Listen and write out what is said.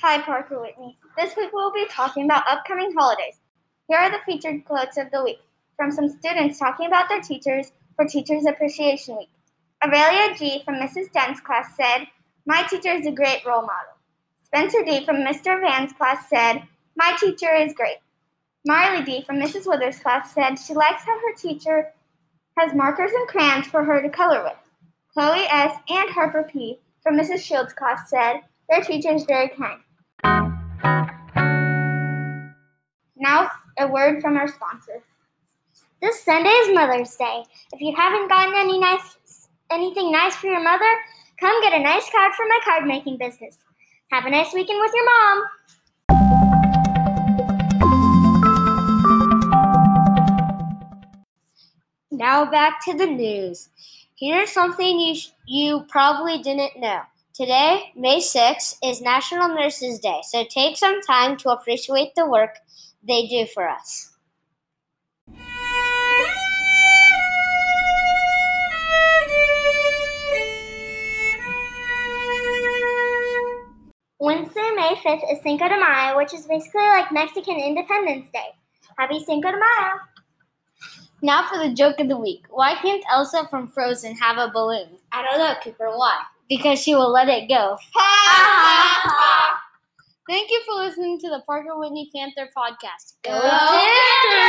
Hi, Parker Whitney. This week we'll be talking about upcoming holidays. Here are the featured quotes of the week from some students talking about their teachers for Teachers Appreciation Week. Aurelia G. from Mrs. Dent's class said, My teacher is a great role model. Spencer D. from Mr. Van's class said, My teacher is great. Marley D. from Mrs. Withers' class said she likes how her teacher has markers and crayons for her to color with. Chloe S. and Harper P. from Mrs. Shields' class said, Their teacher is very kind. A word from our sponsor. This Sunday is Mother's Day. If you haven't gotten any nice, anything nice for your mother, come get a nice card from my card making business. Have a nice weekend with your mom. Now back to the news. Here's something you sh- you probably didn't know. Today, May 6th, is National Nurses Day, so take some time to appreciate the work they do for us. Wednesday, May 5th is Cinco de Mayo, which is basically like Mexican Independence Day. Happy Cinco de Mayo! Now for the joke of the week. Why can't Elsa from Frozen have a balloon? I don't know, Cooper. Why? Because she will let it go. Thank you for listening to the Parker Whitney Panther podcast. Go Panthers!